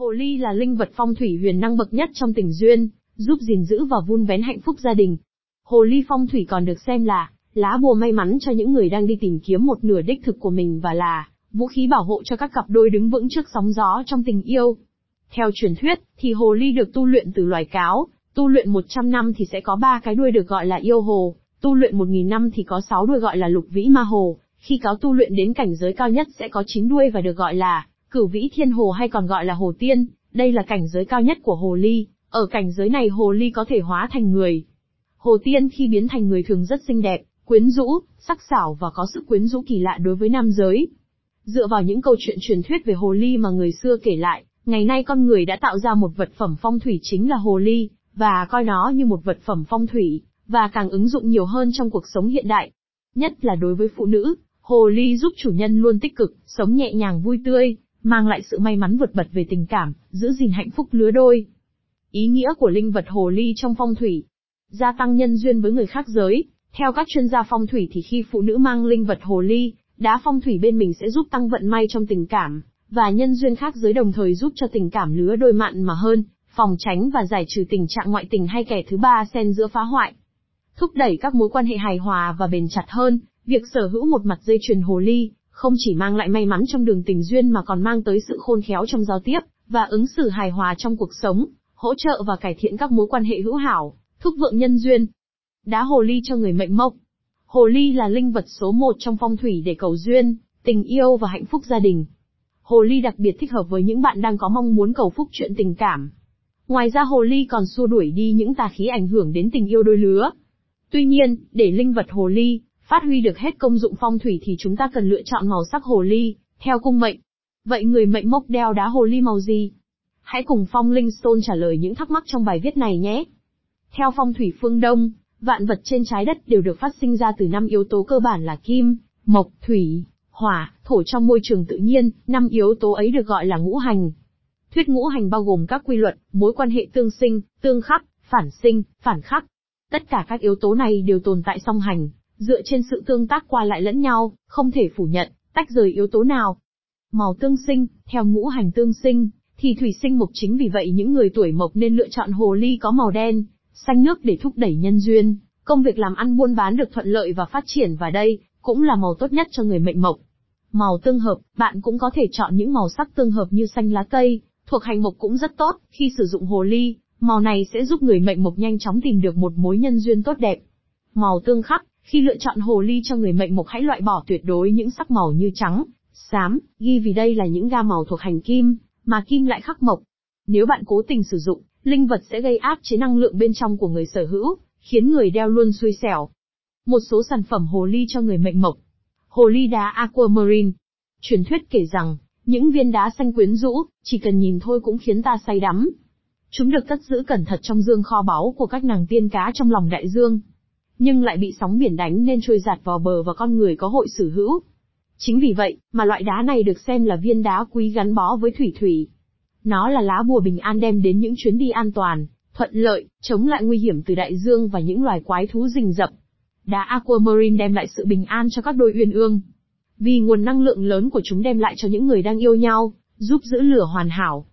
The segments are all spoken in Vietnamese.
Hồ ly là linh vật phong thủy huyền năng bậc nhất trong tình duyên, giúp gìn giữ và vun vén hạnh phúc gia đình. Hồ ly phong thủy còn được xem là lá bùa may mắn cho những người đang đi tìm kiếm một nửa đích thực của mình và là vũ khí bảo hộ cho các cặp đôi đứng vững trước sóng gió trong tình yêu. Theo truyền thuyết, thì hồ ly được tu luyện từ loài cáo, tu luyện 100 năm thì sẽ có ba cái đuôi được gọi là yêu hồ, tu luyện 1.000 năm thì có 6 đuôi gọi là lục vĩ ma hồ, khi cáo tu luyện đến cảnh giới cao nhất sẽ có 9 đuôi và được gọi là cửu vĩ thiên hồ hay còn gọi là hồ tiên, đây là cảnh giới cao nhất của hồ ly, ở cảnh giới này hồ ly có thể hóa thành người. Hồ tiên khi biến thành người thường rất xinh đẹp, quyến rũ, sắc sảo và có sức quyến rũ kỳ lạ đối với nam giới. Dựa vào những câu chuyện truyền thuyết về hồ ly mà người xưa kể lại, ngày nay con người đã tạo ra một vật phẩm phong thủy chính là hồ ly, và coi nó như một vật phẩm phong thủy, và càng ứng dụng nhiều hơn trong cuộc sống hiện đại. Nhất là đối với phụ nữ, hồ ly giúp chủ nhân luôn tích cực, sống nhẹ nhàng vui tươi, mang lại sự may mắn vượt bật về tình cảm, giữ gìn hạnh phúc lứa đôi. Ý nghĩa của linh vật hồ ly trong phong thủy Gia tăng nhân duyên với người khác giới, theo các chuyên gia phong thủy thì khi phụ nữ mang linh vật hồ ly, đá phong thủy bên mình sẽ giúp tăng vận may trong tình cảm, và nhân duyên khác giới đồng thời giúp cho tình cảm lứa đôi mặn mà hơn, phòng tránh và giải trừ tình trạng ngoại tình hay kẻ thứ ba xen giữa phá hoại. Thúc đẩy các mối quan hệ hài hòa và bền chặt hơn, việc sở hữu một mặt dây chuyền hồ ly, không chỉ mang lại may mắn trong đường tình duyên mà còn mang tới sự khôn khéo trong giao tiếp, và ứng xử hài hòa trong cuộc sống, hỗ trợ và cải thiện các mối quan hệ hữu hảo, thúc vượng nhân duyên. Đá hồ ly cho người mệnh mộc. Hồ ly là linh vật số một trong phong thủy để cầu duyên, tình yêu và hạnh phúc gia đình. Hồ ly đặc biệt thích hợp với những bạn đang có mong muốn cầu phúc chuyện tình cảm. Ngoài ra hồ ly còn xua đuổi đi những tà khí ảnh hưởng đến tình yêu đôi lứa. Tuy nhiên, để linh vật hồ ly phát huy được hết công dụng phong thủy thì chúng ta cần lựa chọn màu sắc hồ ly, theo cung mệnh. Vậy người mệnh mộc đeo đá hồ ly màu gì? Hãy cùng Phong Linh Stone trả lời những thắc mắc trong bài viết này nhé. Theo phong thủy phương Đông, vạn vật trên trái đất đều được phát sinh ra từ năm yếu tố cơ bản là kim, mộc, thủy, hỏa, thổ trong môi trường tự nhiên, năm yếu tố ấy được gọi là ngũ hành. Thuyết ngũ hành bao gồm các quy luật, mối quan hệ tương sinh, tương khắc, phản sinh, phản khắc. Tất cả các yếu tố này đều tồn tại song hành, dựa trên sự tương tác qua lại lẫn nhau, không thể phủ nhận, tách rời yếu tố nào. Màu tương sinh, theo ngũ hành tương sinh, thì thủy sinh mộc chính vì vậy những người tuổi mộc nên lựa chọn hồ ly có màu đen, xanh nước để thúc đẩy nhân duyên, công việc làm ăn buôn bán được thuận lợi và phát triển và đây cũng là màu tốt nhất cho người mệnh mộc. Màu tương hợp, bạn cũng có thể chọn những màu sắc tương hợp như xanh lá cây, thuộc hành mộc cũng rất tốt, khi sử dụng hồ ly, màu này sẽ giúp người mệnh mộc nhanh chóng tìm được một mối nhân duyên tốt đẹp. Màu tương khắc, khi lựa chọn hồ ly cho người mệnh mộc hãy loại bỏ tuyệt đối những sắc màu như trắng, xám, ghi vì đây là những gam màu thuộc hành kim, mà kim lại khắc mộc. Nếu bạn cố tình sử dụng, linh vật sẽ gây áp chế năng lượng bên trong của người sở hữu, khiến người đeo luôn xui xẻo. Một số sản phẩm hồ ly cho người mệnh mộc. Hồ ly đá aquamarine. Truyền thuyết kể rằng, những viên đá xanh quyến rũ, chỉ cần nhìn thôi cũng khiến ta say đắm. Chúng được cất giữ cẩn thận trong dương kho báu của các nàng tiên cá trong lòng đại dương. Nhưng lại bị sóng biển đánh nên trôi giạt vào bờ và con người có hội sở hữu. Chính vì vậy, mà loại đá này được xem là viên đá quý gắn bó với thủy thủy. Nó là lá bùa bình an đem đến những chuyến đi an toàn, thuận lợi, chống lại nguy hiểm từ đại dương và những loài quái thú rình rập. Đá aquamarine đem lại sự bình an cho các đôi uyên ương. Vì nguồn năng lượng lớn của chúng đem lại cho những người đang yêu nhau, giúp giữ lửa hoàn hảo.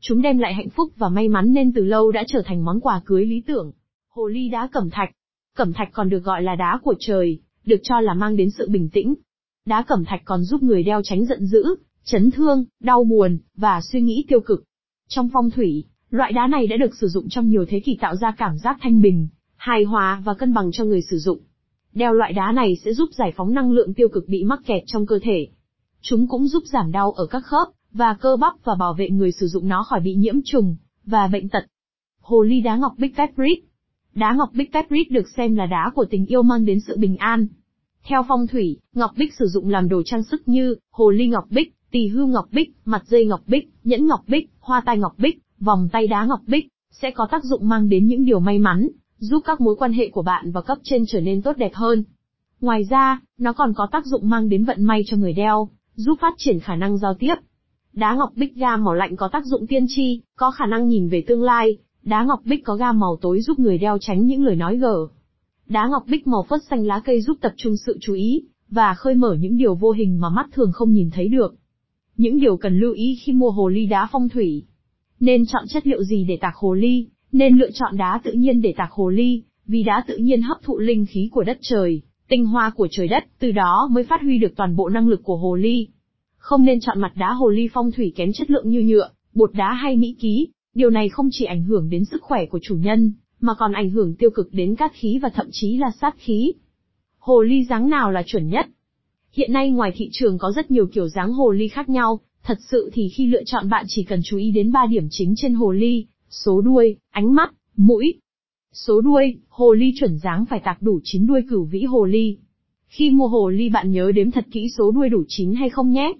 Chúng đem lại hạnh phúc và may mắn nên từ lâu đã trở thành món quà cưới lý tưởng. Hồ ly đá cẩm thạch. Cẩm thạch còn được gọi là đá của trời, được cho là mang đến sự bình tĩnh. Đá cẩm thạch còn giúp người đeo tránh giận dữ, chấn thương, đau buồn, và suy nghĩ tiêu cực. Trong phong thủy, loại đá này đã được sử dụng trong nhiều thế kỷ tạo ra cảm giác thanh bình, hài hòa và cân bằng cho người sử dụng. Đeo loại đá này sẽ giúp giải phóng năng lượng tiêu cực bị mắc kẹt trong cơ thể. Chúng cũng giúp giảm đau ở các khớp và cơ bắp và bảo vệ người sử dụng nó khỏi bị nhiễm trùng và bệnh tật. Hồ ly đá ngọc Big Peprit Đá ngọc bích Peprit được xem là đá của tình yêu mang đến sự bình an. Theo phong thủy, ngọc bích sử dụng làm đồ trang sức như hồ ly ngọc bích, tỳ hưu ngọc bích, mặt dây ngọc bích, nhẫn ngọc bích, hoa tai ngọc bích, vòng tay đá ngọc bích, sẽ có tác dụng mang đến những điều may mắn, giúp các mối quan hệ của bạn và cấp trên trở nên tốt đẹp hơn. Ngoài ra, nó còn có tác dụng mang đến vận may cho người đeo, giúp phát triển khả năng giao tiếp. Đá ngọc bích ga màu lạnh có tác dụng tiên tri, có khả năng nhìn về tương lai, đá ngọc bích có gam màu tối giúp người đeo tránh những lời nói gở. Đá ngọc bích màu phớt xanh lá cây giúp tập trung sự chú ý, và khơi mở những điều vô hình mà mắt thường không nhìn thấy được. Những điều cần lưu ý khi mua hồ ly đá phong thủy. Nên chọn chất liệu gì để tạc hồ ly? Nên lựa chọn đá tự nhiên để tạc hồ ly, vì đá tự nhiên hấp thụ linh khí của đất trời, tinh hoa của trời đất, từ đó mới phát huy được toàn bộ năng lực của hồ ly. Không nên chọn mặt đá hồ ly phong thủy kém chất lượng như nhựa, bột đá hay mỹ ký, điều này không chỉ ảnh hưởng đến sức khỏe của chủ nhân, mà còn ảnh hưởng tiêu cực đến cát khí và thậm chí là sát khí. Hồ ly dáng nào là chuẩn nhất? Hiện nay ngoài thị trường có rất nhiều kiểu dáng hồ ly khác nhau, thật sự thì khi lựa chọn bạn chỉ cần chú ý đến 3 điểm chính trên hồ ly, số đuôi, ánh mắt, mũi. Số đuôi, hồ ly chuẩn dáng phải tạc đủ 9 đuôi cửu vĩ hồ ly. Khi mua hồ ly bạn nhớ đếm thật kỹ số đuôi đủ 9 hay không nhé.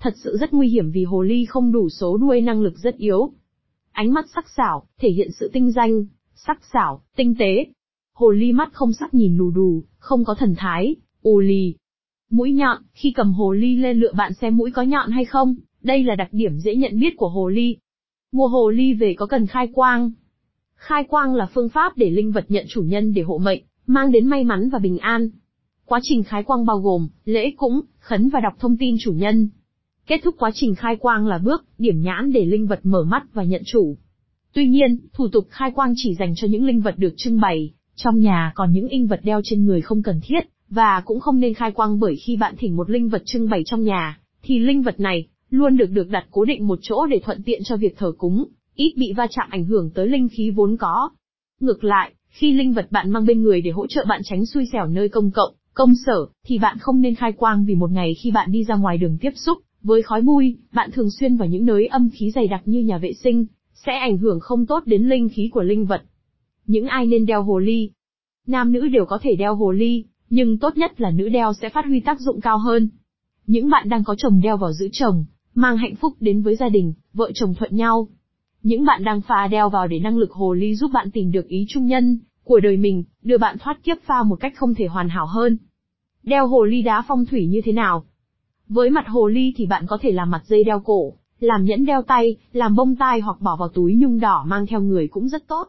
Thật sự rất nguy hiểm vì hồ ly không đủ số đuôi năng lực rất yếu. Ánh mắt sắc sảo, thể hiện sự tinh danh, sắc sảo, tinh tế. Hồ ly mắt không sắc nhìn lù đù, không có thần thái, ù lì. Mũi nhọn, khi cầm hồ ly lên lựa bạn xem mũi có nhọn hay không, đây là đặc điểm dễ nhận biết của hồ ly. Mua hồ ly về có cần khai quang. Khai quang là phương pháp để linh vật nhận chủ nhân để hộ mệnh, mang đến may mắn và bình an. Quá trình khai quang bao gồm lễ cúng, khấn và đọc thông tin chủ nhân. Kết thúc quá trình khai quang là bước điểm nhãn để linh vật mở mắt và nhận chủ. Tuy nhiên, thủ tục khai quang chỉ dành cho những linh vật được trưng bày trong nhà, còn những linh vật đeo trên người không cần thiết, và cũng không nên khai quang bởi khi bạn thỉnh một linh vật trưng bày trong nhà, thì linh vật này luôn được được đặt cố định một chỗ để thuận tiện cho việc thờ cúng, ít bị va chạm ảnh hưởng tới linh khí vốn có. Ngược lại, khi linh vật bạn mang bên người để hỗ trợ bạn tránh xui xẻo nơi công cộng, công sở, thì bạn không nên khai quang vì một ngày khi bạn đi ra ngoài đường tiếp xúc với khói bụi, bạn thường xuyên vào những nơi âm khí dày đặc như nhà vệ sinh, sẽ ảnh hưởng không tốt đến linh khí của linh vật. Những ai nên đeo hồ ly? Nam nữ đều có thể đeo hồ ly, nhưng tốt nhất là nữ đeo sẽ phát huy tác dụng cao hơn. Những bạn đang có chồng đeo vào giữ chồng, mang hạnh phúc đến với gia đình, vợ chồng thuận nhau. Những bạn đang pha đeo vào để năng lực hồ ly giúp bạn tìm được ý trung nhân của đời mình, đưa bạn thoát kiếp pha một cách không thể hoàn hảo hơn. Đeo hồ ly đá phong thủy như thế nào? Với mặt hồ ly thì bạn có thể làm mặt dây đeo cổ, làm nhẫn đeo tay, làm bông tai hoặc bỏ vào túi nhung đỏ mang theo người cũng rất tốt.